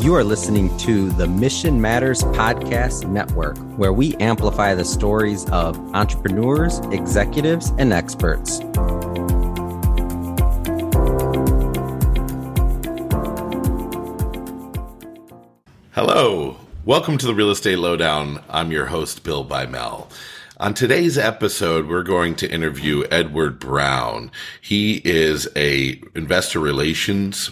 You are listening to the Mission Matters Podcast Network, where we amplify the stories of entrepreneurs, executives, and experts. Hello. Welcome to the Real Estate Lowdown. I'm your host, Bill Bymel. On today's episode, we're going to interview Edward Brown. He is a investor relations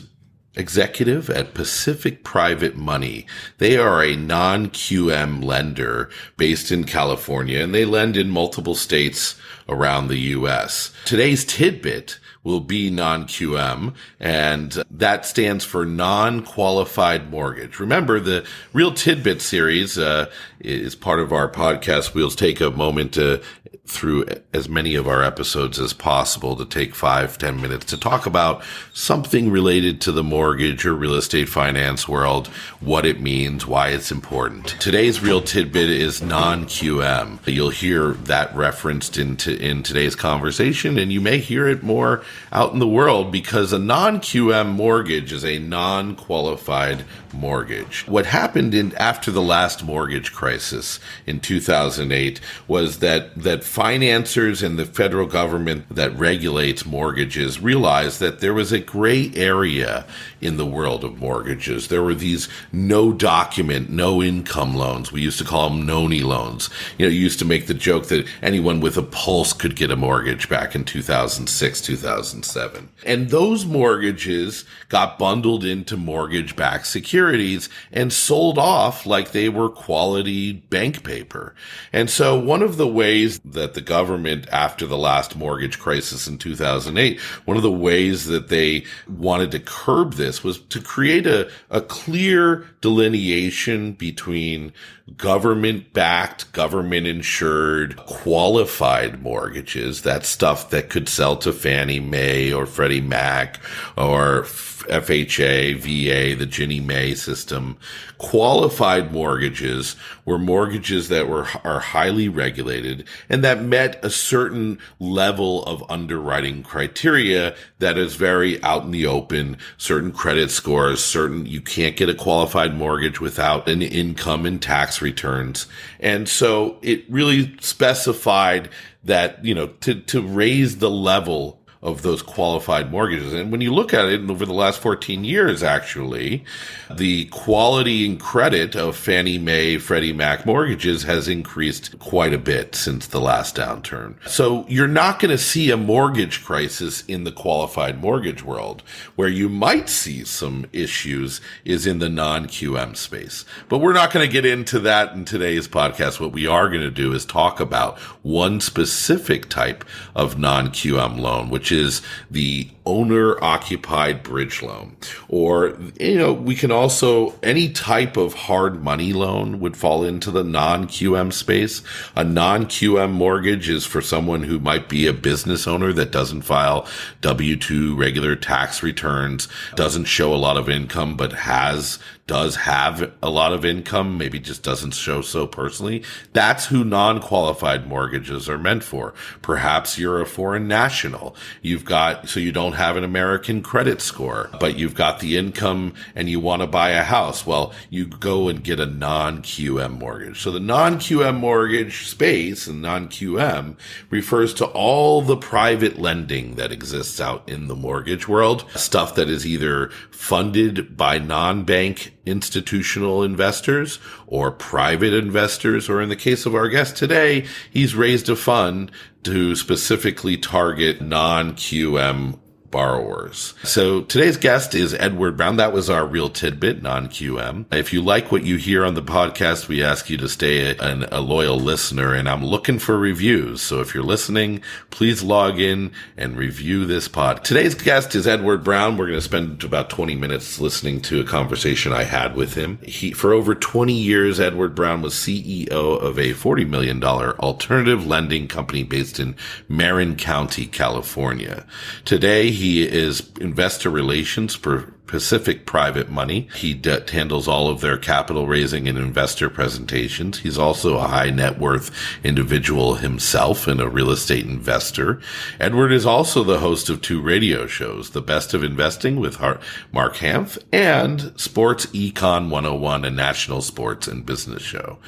executive at Pacific Private Money. They are a non-QM lender based in California and they lend in multiple states around the US. Today's tidbit will be non-QM and that stands for non-qualified mortgage. Remember the real tidbit series uh, is part of our podcast. We'll take a moment to through as many of our episodes as possible to take five, ten minutes to talk about something related to the mortgage or real estate finance world, what it means, why it's important. Today's real tidbit is non-QM. You'll hear that referenced into in today's conversation, and you may hear it more out in the world because a non-QM mortgage is a non-qualified mortgage. What happened in after the last mortgage crisis in 2008 was that that financiers and the federal government that regulates mortgages realized that there was a gray area in the world of mortgages. There were these no document, no income loans. We used to call them noni loans. You know, you used to make the joke that anyone with a pulse could get a mortgage back in 2006, 2007. And those mortgages got bundled into mortgage backed securities and sold off like they were quality bank paper. And so one of the ways that the government after the last mortgage crisis in 2008, one of the ways that they wanted to curb this was to create a, a clear delineation between government backed, government insured, qualified mortgages. Mortgages, that stuff that could sell to Fannie Mae or Freddie Mac or FHA, VA, the Ginnie Mae system. Qualified mortgages were mortgages that were are highly regulated and that met a certain level of underwriting criteria that is very out in the open, certain credit scores, certain you can't get a qualified mortgage without an income and tax returns. And so it really specified that, you know, to, to raise the level of those qualified mortgages. And when you look at it over the last 14 years, actually, the quality and credit of Fannie Mae, Freddie Mac mortgages has increased quite a bit since the last downturn. So you're not going to see a mortgage crisis in the qualified mortgage world. Where you might see some issues is in the non-QM space. But we're not going to get into that in today's podcast. What we are going to do is talk about one specific type of non-QM loan, which is the owner occupied bridge loan. Or, you know, we can also, any type of hard money loan would fall into the non QM space. A non QM mortgage is for someone who might be a business owner that doesn't file W 2 regular tax returns, doesn't show a lot of income, but has does have a lot of income, maybe just doesn't show so personally. That's who non-qualified mortgages are meant for. Perhaps you're a foreign national. You've got, so you don't have an American credit score, but you've got the income and you want to buy a house. Well, you go and get a non-QM mortgage. So the non-QM mortgage space and non-QM refers to all the private lending that exists out in the mortgage world. Stuff that is either funded by non-bank institutional investors or private investors, or in the case of our guest today, he's raised a fund to specifically target non-QM borrowers. So today's guest is Edward Brown. That was our real tidbit, non-QM. If you like what you hear on the podcast, we ask you to stay a, a, loyal listener and I'm looking for reviews. So if you're listening, please log in and review this pod. Today's guest is Edward Brown. We're going to spend about 20 minutes listening to a conversation I had with him. He, for over 20 years, Edward Brown was CEO of a $40 million alternative lending company based in Marin County, California. Today, he is investor relations for Pacific Private Money. He d- handles all of their capital raising and investor presentations. He's also a high net worth individual himself and a real estate investor. Edward is also the host of two radio shows, The Best of Investing with Mark Hanf and Sports Econ 101, a national sports and business show.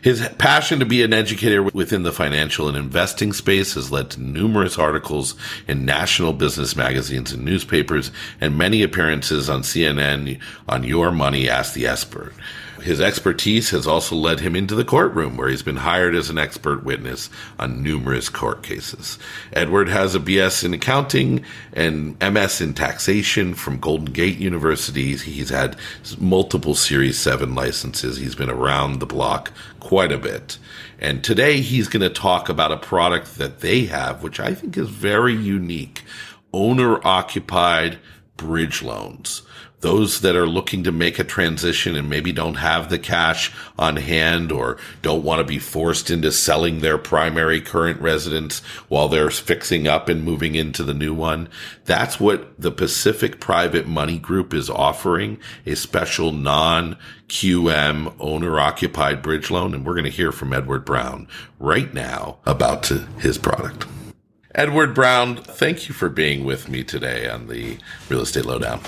His passion to be an educator within the financial and investing space has led to numerous articles in national business magazines and newspapers and many appearances on CNN on Your Money Ask the Expert. His expertise has also led him into the courtroom, where he's been hired as an expert witness on numerous court cases. Edward has a BS in accounting and MS in taxation from Golden Gate University. He's had multiple Series 7 licenses. He's been around the block quite a bit. And today he's going to talk about a product that they have, which I think is very unique owner occupied bridge loans those that are looking to make a transition and maybe don't have the cash on hand or don't want to be forced into selling their primary current residence while they're fixing up and moving into the new one. That's what the Pacific Private Money Group is offering, a special non QM owner occupied bridge loan. And we're going to hear from Edward Brown right now about his product. Edward Brown, thank you for being with me today on the Real Estate Lowdown.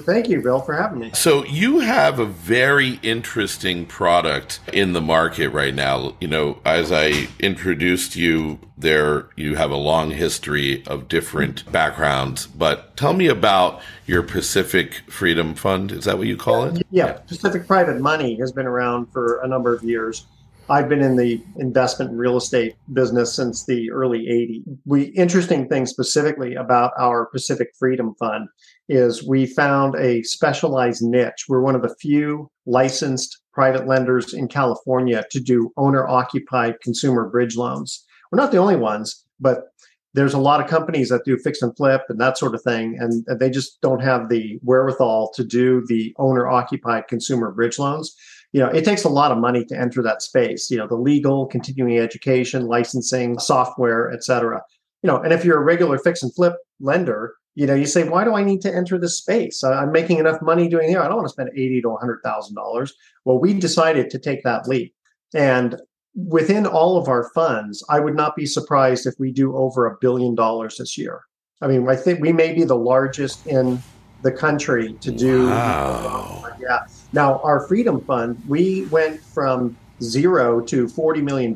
Thank you, Bill, for having me. So you have a very interesting product in the market right now. You know, as I introduced you there, you have a long history of different backgrounds, but tell me about your Pacific Freedom Fund. Is that what you call it? Yeah, Pacific Private Money has been around for a number of years. I've been in the investment and real estate business since the early 80s. We interesting thing specifically about our Pacific Freedom Fund is we found a specialized niche. We're one of the few licensed private lenders in California to do owner occupied consumer bridge loans. We're not the only ones, but there's a lot of companies that do fix and flip and that sort of thing, and they just don't have the wherewithal to do the owner occupied consumer bridge loans you know it takes a lot of money to enter that space you know the legal continuing education licensing software et cetera. You know and if you're a regular fix and flip lender you know you say why do i need to enter this space? I'm making enough money doing here. I don't want to spend 80 to 100000 dollars. Well we decided to take that leap. And within all of our funds i would not be surprised if we do over a billion dollars this year. I mean i think we may be the largest in the country to do wow. yeah now, our Freedom Fund, we went from zero to $40 million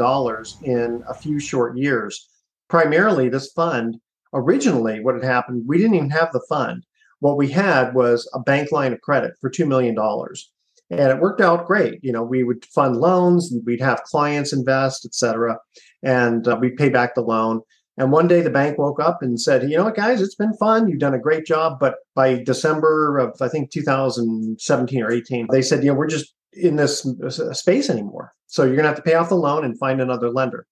in a few short years. Primarily, this fund, originally, what had happened, we didn't even have the fund. What we had was a bank line of credit for $2 million. And it worked out great. You know, we would fund loans, we'd have clients invest, et cetera, and uh, we'd pay back the loan. And one day the bank woke up and said, you know what, guys, it's been fun. You've done a great job. But by December of, I think, 2017 or 18, they said, you know, we're just in this space anymore. So you're going to have to pay off the loan and find another lender.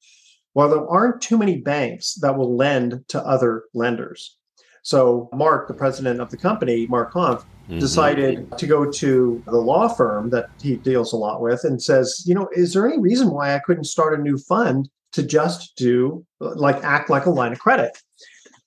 Well, there aren't too many banks that will lend to other lenders. So Mark, the president of the company, Mark Hanf, mm-hmm. decided to go to the law firm that he deals a lot with and says, you know, is there any reason why I couldn't start a new fund to just do like act like a line of credit.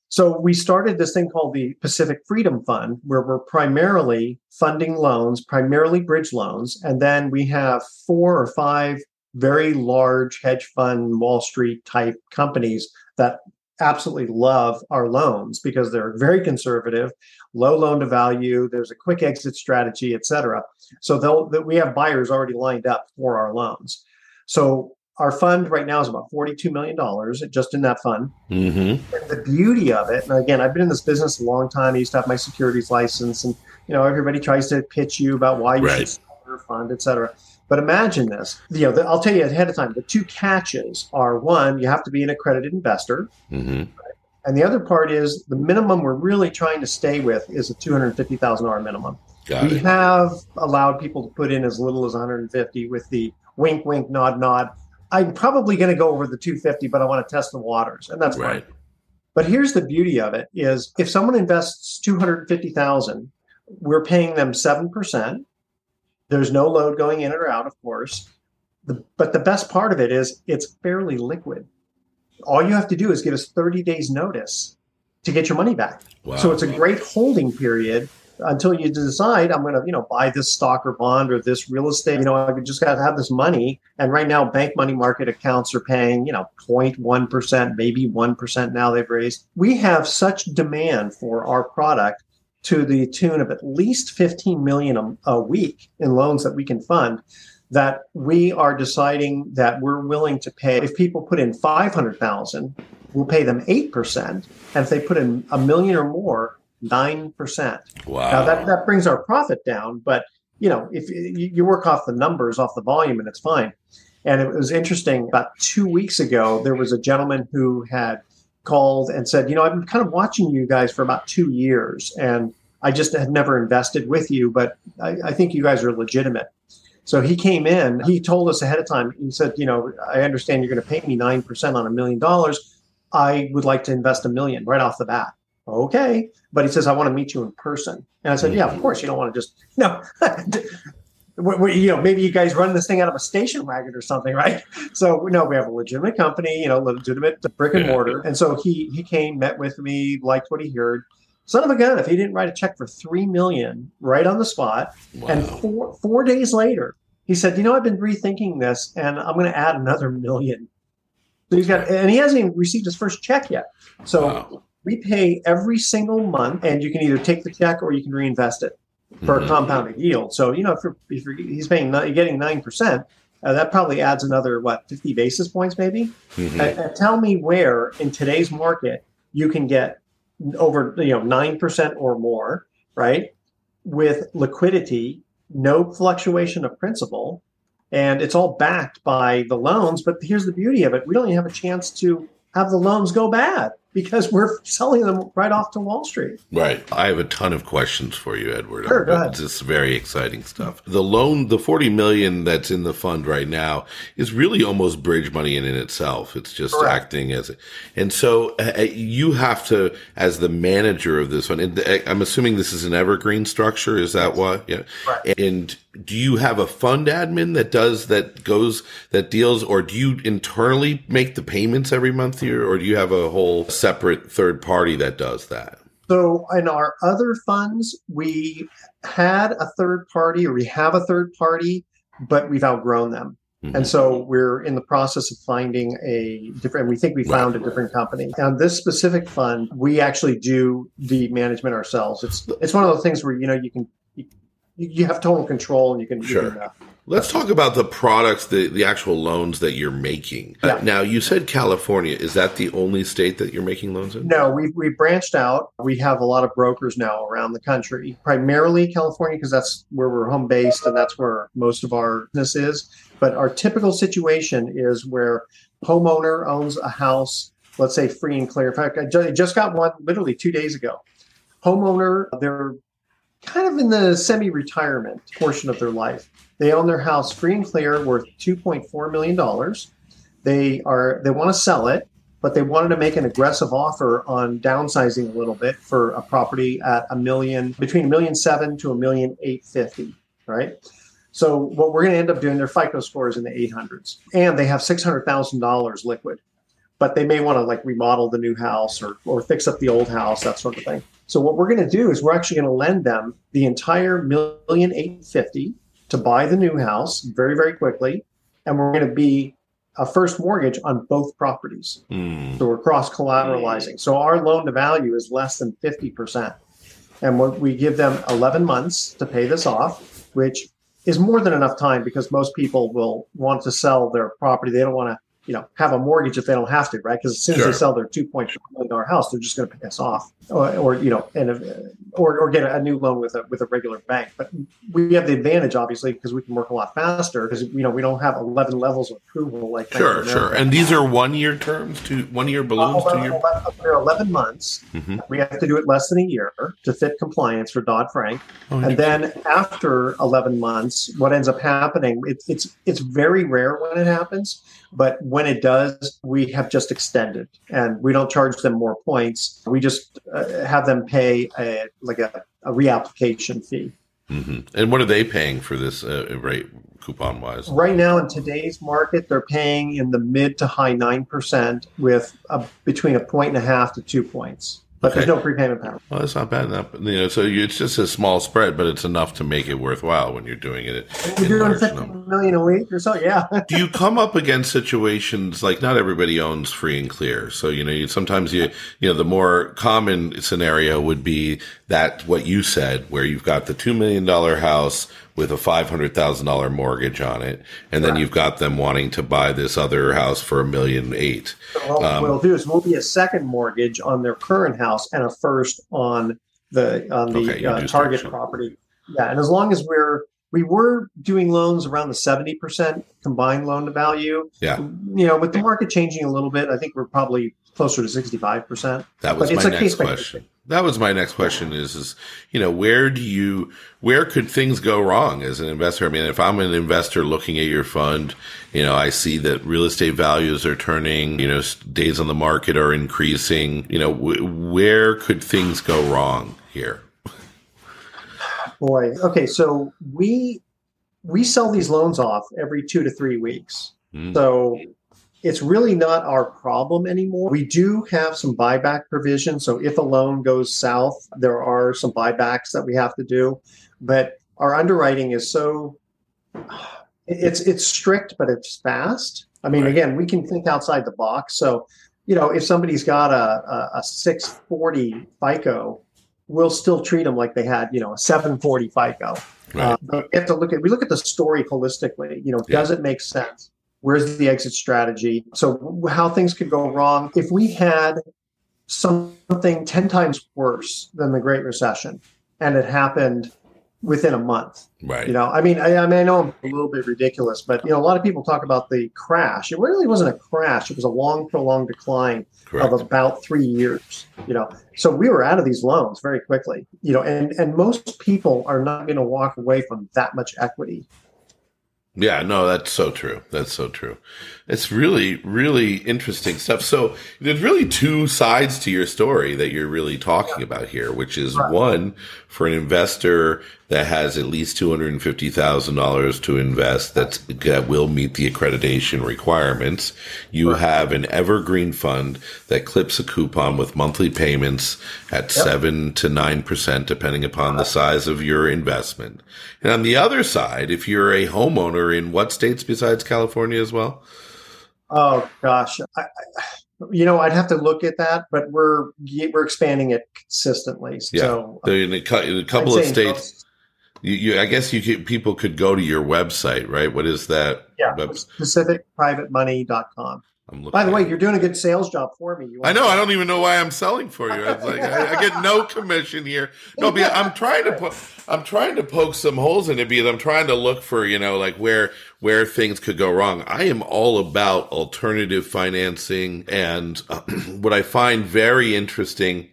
So we started this thing called the Pacific Freedom Fund, where we're primarily funding loans, primarily bridge loans, and then we have four or five very large hedge fund, Wall Street type companies that absolutely love our loans because they're very conservative, low loan to value. There's a quick exit strategy, et cetera. So they'll, we have buyers already lined up for our loans. So our fund right now is about $42 million just in that fund. Mm-hmm. And the beauty of it, and again, I've been in this business a long time. I used to have my securities license, and you know, everybody tries to pitch you about why you right. should start your fund, et cetera. But imagine this. You know, the, I'll tell you ahead of time. The two catches are one, you have to be an accredited investor, mm-hmm. and the other part is the minimum we're really trying to stay with is a two hundred fifty thousand dollar minimum. Got we it. have allowed people to put in as little as one hundred fifty with the wink, wink, nod, nod I'm probably going to go over the 250, but I want to test the waters, and that's right. fine. But here's the beauty of it: is if someone invests 250,000, we're paying them seven percent. There's no load going in or out, of course. The, but the best part of it is it's fairly liquid. All you have to do is give us 30 days notice to get your money back. Wow. So it's a great holding period until you decide I'm going to, you know, buy this stock or bond or this real estate. You know, I just got to have this money. And right now, bank money market accounts are paying, you know, 0.1%, maybe 1% now they've raised. We have such demand for our product to the tune of at least 15 million a, a week in loans that we can fund that we are deciding that we're willing to pay if people put in 500,000 we'll pay them 8% and if they put in a million or more 9% wow now that, that brings our profit down but you know if you work off the numbers off the volume and it's fine and it was interesting about two weeks ago there was a gentleman who had called and said you know i've been kind of watching you guys for about two years and i just had never invested with you but i, I think you guys are legitimate so he came in, he told us ahead of time, he said, you know, I understand you're going to pay me 9% on a million dollars. I would like to invest a million right off the bat. Okay. But he says, I want to meet you in person. And I said, yeah, of mm-hmm. course. You don't want to just, no. you know, maybe you guys run this thing out of a station wagon or something, right? So no, we have a legitimate company, you know, legitimate brick and mortar. And so he he came, met with me, liked what he heard. Son of a gun, if he didn't write a check for three million right on the spot, wow. and four four days later, he said, "You know, I've been rethinking this, and I'm going to add another million. So he's got, and he hasn't even received his first check yet. So wow. We pay every single month, and you can either take the check or you can reinvest it for mm-hmm. a compounded yield. So you know, if, you're, if you're, he's paying, you're getting nine percent. Uh, that probably adds another what 50 basis points maybe mm-hmm. uh, uh, tell me where in today's market you can get over you know 9% or more right with liquidity no fluctuation of principal, and it's all backed by the loans. But here's the beauty of it: we don't even have a chance to have the loans go bad because we're selling them right off to Wall Street. Right. I have a ton of questions for you, Edward. Sure, go ahead. This is very exciting stuff. The loan, the 40 million that's in the fund right now is really almost bridge money in, in itself. It's just Correct. acting as it. And so uh, uh, you have to, as the manager of this fund, and uh, I'm assuming this is an evergreen structure. Is that what? Yeah. Right. And do you have a fund admin that does that goes that deals or do you internally make the payments every month here or do you have a whole separate third party that does that so in our other funds we had a third party or we have a third party but we've outgrown them mm-hmm. and so we're in the process of finding a different we think we found right. a different company on this specific fund we actually do the management ourselves it's it's one of those things where you know you can you have total control and you can sure. You can, uh, Let's talk about the products, the, the actual loans that you're making. Uh, yeah. Uh, now, you said California. Is that the only state that you're making loans in? No, we've, we branched out. We have a lot of brokers now around the country, primarily California, because that's where we're home based and that's where most of our business is. But our typical situation is where homeowner owns a house, let's say free and clear. In fact, I just got one literally two days ago. Homeowner, they're kind of in the semi-retirement portion of their life. They own their house free and clear, worth two point four million dollars. They are they want to sell it, but they wanted to make an aggressive offer on downsizing a little bit for a property at a million between a million seven to a million eight fifty, right? So what we're going to end up doing, their FICO score is in the 800s, and they have $600,000 liquid, but they may want to like remodel the new house or or fix up the old house, that sort of thing. So what we're going to do is we're actually going to lend them the entire million eight fifty to buy the new house very very quickly, and we're going to be a first mortgage on both properties. Mm. So we're cross collateralizing. So our loan to value is less than fifty percent, and we give them eleven months to pay this off, which is more than enough time because most people will want to sell their property. They don't want to you know have a mortgage if they don't have to, right? Because as soon sure. as they sell their two point five million dollar house, they're just going to pay us off, or, or you know, and or, or get a new loan with a with a regular bank. But we have the advantage, obviously, because we can work a lot faster because you know we don't have eleven levels of approval like that. sure, sure. And these are one year terms, to one year balloons, uh, 11, two year. They're eleven months. Mm-hmm. We have to do it less than a year to fit compliance for Dodd Frank, oh, and then after eleven months, what ends up happening? It, it's it's very rare when it happens but when it does, we have just extended and we don't charge them more points. We just uh, have them pay a, like a, a reapplication fee. Mm-hmm. And what are they paying for this uh, rate coupon wise? Right now, in today's market, they're paying in the mid to high 9% with a, between a point and a half to two points. But okay. there's no prepayment penalty. Well, that's not bad enough. You know, so you, it's just a small spread, but it's enough to make it worthwhile when you're doing it. You're doing fifty million a week or so, yeah. Do you come up against situations like not everybody owns free and clear? So you know, you, sometimes you you know the more common scenario would be that what you said, where you've got the two million dollar house with a $500,000 mortgage on it. And then right. you've got them wanting to buy this other house for a million eight. What um, we'll do is we'll be a second mortgage on their current house and a first on the, on the okay, uh, target property. Yeah. And as long as we're, we were doing loans around the 70% combined loan to value. Yeah. You know, with the market changing a little bit, I think we're probably closer to 65%. That was my next question. That was my next question is, is, you know, where do you, where could things go wrong as an investor? I mean, if I'm an investor looking at your fund, you know, I see that real estate values are turning, you know, days on the market are increasing, you know, w- where could things go wrong here? Boy. Okay. So we, we sell these loans off every two to three weeks. Mm. So it's really not our problem anymore. We do have some buyback provisions. So if a loan goes south, there are some buybacks that we have to do. But our underwriting is so it's it's strict, but it's fast. I mean, right. again, we can think outside the box. So, you know, if somebody's got a, a, a 640 FICO, we'll still treat them like they had, you know, a 740 FICO. Right. Uh, but we have to look at we look at the story holistically. You know, yeah. does it make sense? Where's the exit strategy? So, how things could go wrong. If we had something 10 times worse than the Great Recession and it happened within a month. Right. You know, I mean, I, I, mean, I know I'm a little bit ridiculous, but you know, a lot of people talk about the crash. It really wasn't a crash. It was a long, prolonged decline Correct. of about three years. You know, so we were out of these loans very quickly. You know, and and most people are not going to walk away from that much equity yeah, no, that's so true. That's so true. It's really, really interesting stuff. So there's really two sides to your story that you're really talking about here, which is right. one for an investor that has at least $250,000 to invest that's, that will meet the accreditation requirements. You right. have an evergreen fund that clips a coupon with monthly payments at yep. 7 to 9%, depending upon the size of your investment. And on the other side, if you're a homeowner in what states besides California as well? Oh gosh, I, I, you know, I'd have to look at that, but we're we're expanding it consistently. Yeah. So in a, in a couple of states, you, you, I guess you could, people could go to your website, right? What is that? Yeah, web- pacificprivatemoney.com. By the way, you're doing a good sales job for me. I know. I don't even know why I'm selling for you. It's like I, I, get no commission here. No, but I'm trying to po- I'm trying to poke some holes in it because I'm trying to look for you know like where where things could go wrong. I am all about alternative financing, and uh, what I find very interesting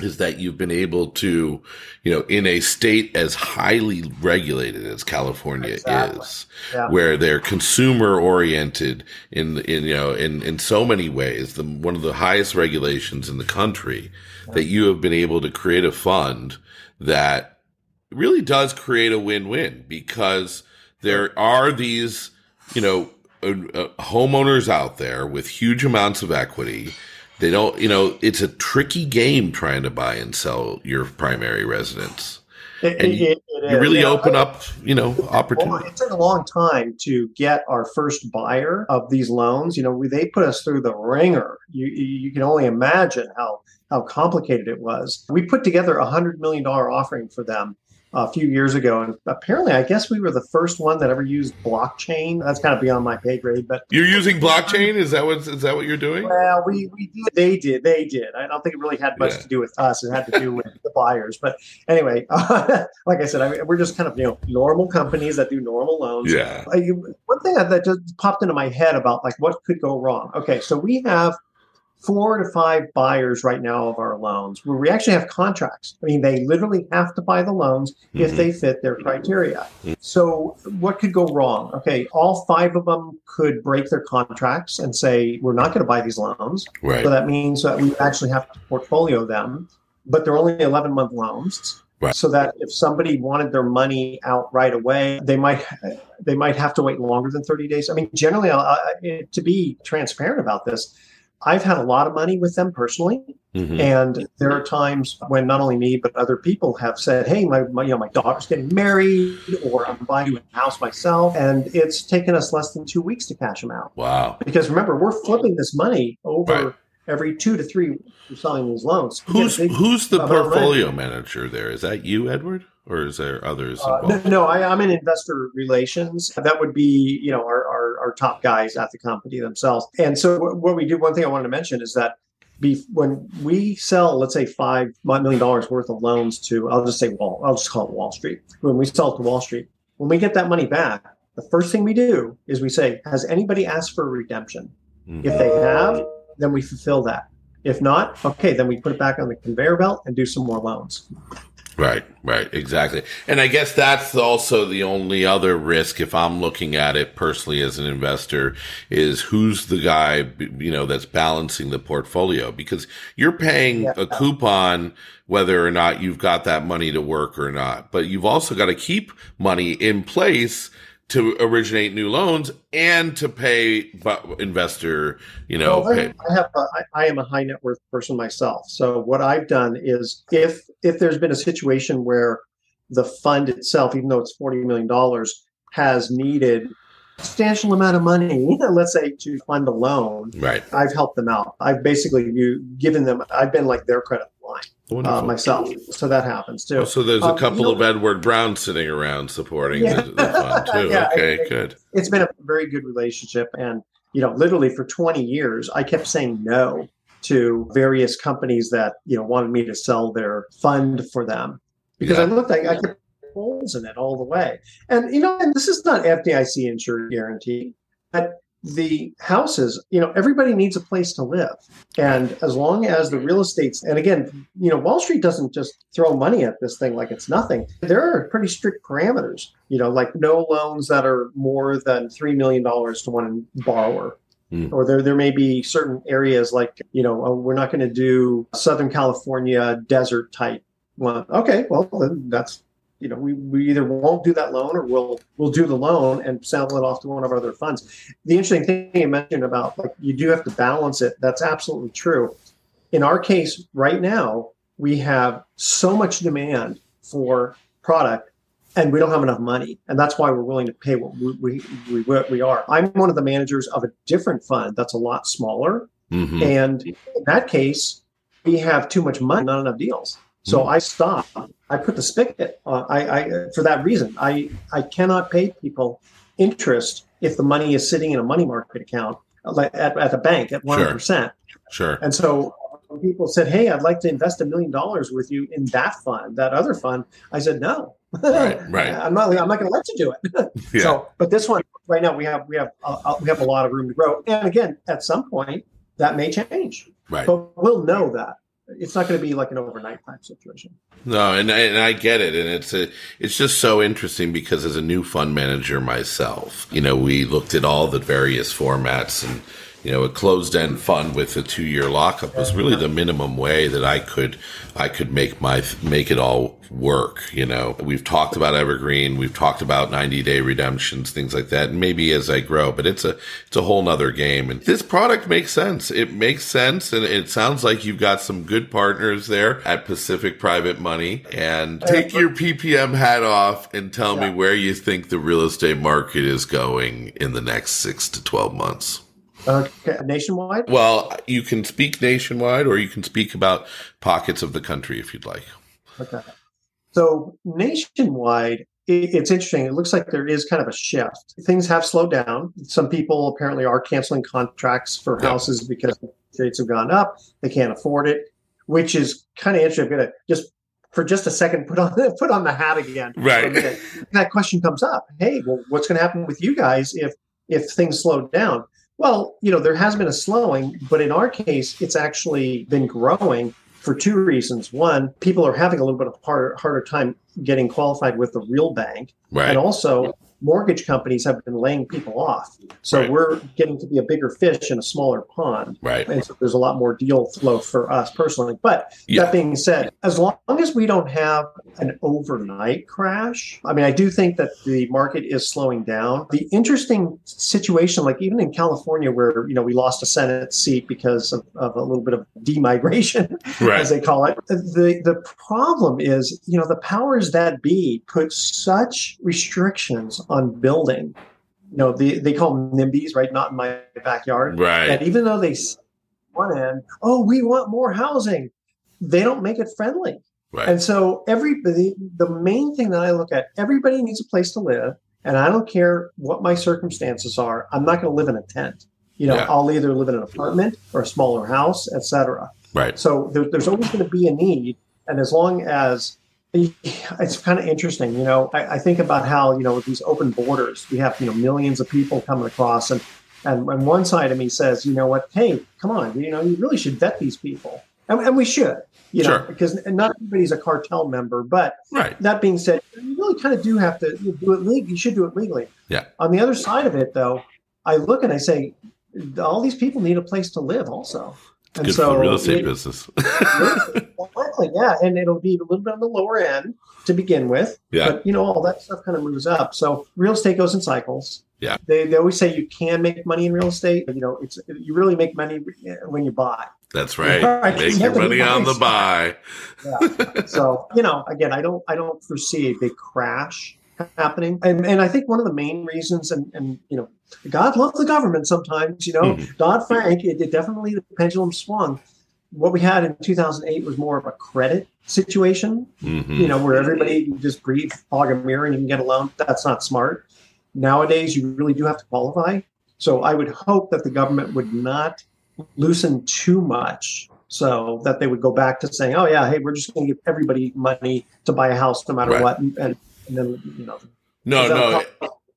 is that you've been able to, you know, in a state as highly regulated as California exactly. is, yeah. where they're consumer oriented in, in, you know, in, in so many ways, the, one of the highest regulations in the country, yeah. that you have been able to create a fund that really does create a win-win because there are these, you know, uh, uh, homeowners out there with huge amounts of equity they don't, you know, it's a tricky game trying to buy and sell your primary residence. It, and you, it, it you really open up, you know, opportunity. It took a long time to get our first buyer of these loans. You know, we, they put us through the wringer. You, you can only imagine how how complicated it was. We put together a hundred million dollar offering for them a few years ago, and apparently, I guess we were the first one that ever used blockchain. That's kind of beyond my pay grade, but you're using blockchain. Is that what is that what you're doing? Well, we we did. They did. They did. I don't think it really had much yeah. to do with us. It had to do with the buyers. But anyway, uh, like I said, I mean, we're just kind of you know normal companies that do normal loans. Yeah. one thing that just popped into my head about like what could go wrong. Okay, so we have four to five buyers right now of our loans where we actually have contracts. I mean, they literally have to buy the loans mm-hmm. if they fit their criteria. Mm-hmm. So, what could go wrong? Okay, all five of them could break their contracts and say, we're not going to buy these loans. Right. So, that means that we actually have to portfolio them, but they're only 11 month loans. Right. So that if somebody wanted their money out right away, they might they might have to wait longer than 30 days. I mean, generally, I, to be transparent about this, I've had a lot of money with them personally. Mm-hmm. And there are times when not only me but other people have said, "Hey, my, my, you know my daughter's getting married, or I'm buying a house myself," and it's taken us less than two weeks to cash them out. Wow! Because remember, we're flipping this money over right. every two to three weeks. We're selling these loans. Who's who's the portfolio manager there? Is that you, Edward? or is there others? Uh, no, no I, am in investor relations. That would be, you know, our, top guys at the company themselves. And so what we do, one thing I wanted to mention is that be, when we sell, let's say five million dollars worth of loans to, I'll just say Wall, I'll just call it Wall Street. When we sell it to Wall Street, when we get that money back, the first thing we do is we say, has anybody asked for a redemption? Mm-hmm. If they have, then we fulfill that. If not, okay, then we put it back on the conveyor belt and do some more loans. Right, right, exactly. And I guess that's also the only other risk if I'm looking at it personally as an investor is who's the guy, you know, that's balancing the portfolio because you're paying yeah. a coupon whether or not you've got that money to work or not. But you've also got to keep money in place to originate new loans and to pay investor, you know. Well, I, I have a, I, I am a high net worth person myself. So what I've done is if if there's been a situation where the fund itself, even though it's forty million dollars, has needed substantial amount of money, let's say to fund a loan, right? I've helped them out. I've basically you given them. I've been like their credit uh, myself. So that happens too. Oh, so there's a um, couple of Edward Brown sitting around supporting yeah. the, the, fund too. yeah, okay, it, good. It's been a very good relationship, and you know, literally for 20 years, I kept saying no to various companies that you know wanted me to sell their fund for them because yeah. I looked like I could holes in it all the way. And you know, and this is not FDIC insured guarantee, but the houses, you know, everybody needs a place to live. And as long as the real estate's, and again, you know, Wall Street doesn't just throw money at this thing like it's nothing. There are pretty strict parameters, you know, like no loans that are more than $3 million to one borrower. Mm. Or there, there may be certain areas like, you know, oh, we're not going to do Southern California desert type one. Okay, well, then that's you know, we, we either won't do that loan or we'll we'll do the loan and sell it off to one of our other funds. The interesting thing you mentioned about like you do have to balance it. That's absolutely true. In our case, right now, we have so much demand for product and we don't have enough money. And that's why we're willing to pay what we, we, we, we are. I'm one of the managers of a different fund that's a lot smaller. Mm-hmm. And in that case, we have too much money, not enough deals. So mm-hmm. I stop. I put the spigot. Uh, I, I for that reason. I I cannot pay people interest if the money is sitting in a money market account at, at the bank at one percent. Sure. sure. And so when people said, "Hey, I'd like to invest a million dollars with you in that fund, that other fund," I said, "No, right, right. I'm not. I'm not going to let you do it." yeah. So, but this one right now, we have we have uh, uh, we have a lot of room to grow. And again, at some point, that may change. Right. But we'll know that it's not going to be like an overnight type situation. No, and I, and I get it, and it's a, it's just so interesting because as a new fund manager myself, you know, we looked at all the various formats and you know, a closed end fund with a two year lockup was really the minimum way that I could I could make my make it all work. You know, we've talked about evergreen, we've talked about 90 day redemptions, things like that. And maybe as I grow, but it's a it's a whole nother game. And this product makes sense. It makes sense, and it sounds like you've got some good partners there at Pacific Private Money. And take your PPM hat off and tell me where you think the real estate market is going in the next six to 12 months. Okay, nationwide? Well, you can speak nationwide or you can speak about pockets of the country if you'd like. Okay. So, nationwide, it's interesting. It looks like there is kind of a shift. Things have slowed down. Some people apparently are canceling contracts for houses because rates have gone up. They can't afford it, which is kind of interesting. I'm going to just for just a second put on put on the hat again. Right. That question comes up. Hey, well, what's going to happen with you guys if if things slow down? Well, you know, there has been a slowing, but in our case, it's actually been growing for two reasons. One, people are having a little bit of harder, harder time getting qualified with the real bank. Right. And also, mortgage companies have been laying people off. So Right. we're getting to be a bigger fish in a smaller pond. Right. And so there's a lot more deal flow for us personally. But Yeah. that being said, as long as we don't have an overnight crash, I mean, I do think that the market is slowing down. The interesting situation, like even in California, where you know we lost a Senate seat because of, of a little bit of demigration, Right. as they call it. The the problem is, you know, the powers that be put such restrictions on building. You know, the, they call them NIMBYs, right? Not in my backyard. Right. And even though they one end, oh, we want more housing, they don't make it friendly. Right. And so everybody, the main thing that I look at, everybody needs a place to live, and I don't care what my circumstances are. I'm not going to live in a tent. You know, Yeah. I'll either live in an apartment or a smaller house, etc. Right. So there, there's always going to be a need, and as long as it's kind of interesting, you know, I, I think about how you know with these open borders, we have you know millions of people coming across, and and, and one side of me says, you know what, hey, come on, you know, you really should vet these people, and, and we should, you know, Sure. because not everybody's a cartel member, but Right. that being said, you really kind of do have to do it legally. You should do it legally. Yeah. On the other side of it, though, I look and I say, all these people need a place to live, also. And Good so for the real estate it- business. Exactly, yeah, and it'll be a little bit on the lower end to begin with, yeah. but you know all that stuff kind of moves up. So real estate goes in cycles. Yeah. they, they always say you can make money in real estate. You know, it's you really make money when you buy. That's right. Right. Make your money on the buy. so you know, again, I don't I don't foresee a big crash happening, and and I think one of the main reasons, and and you know, God loves the government sometimes. You know, Mhm. Dodd Frank, it, it definitely the pendulum swung. What we had in 2008 was more of a credit situation Mhm. you know, where everybody just breathe, fog a mirror, and you can get a loan. That's not smart. Nowadays, you really do have to qualify. So I would hope that the government would not loosen too much so that they would go back to saying, oh, yeah, hey, we're just going to give everybody money to buy a house no matter Right. what. And, and, then, you know, No, no.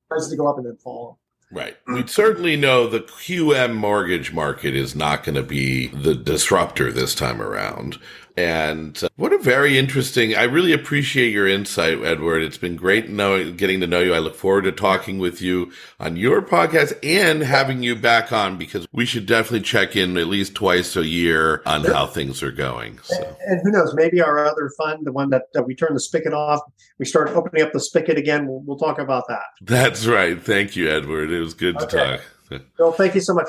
prices to go up and then fall. Right. We certainly know the QM mortgage market is not going to be the disruptor this time around. And uh, what a very interesting, I really appreciate your insight, Edward. It's been great knowing, getting to know you. I look forward to talking with you on your podcast and having you back on because we should definitely check in at least twice a year on how things are going. So, And who knows, maybe our other fund, the one that, that we turn the spigot off, we start opening up the spigot again. We'll, we'll talk about that. that's right. Thank you, Edward. It was good to talk. Bill, thank you so much.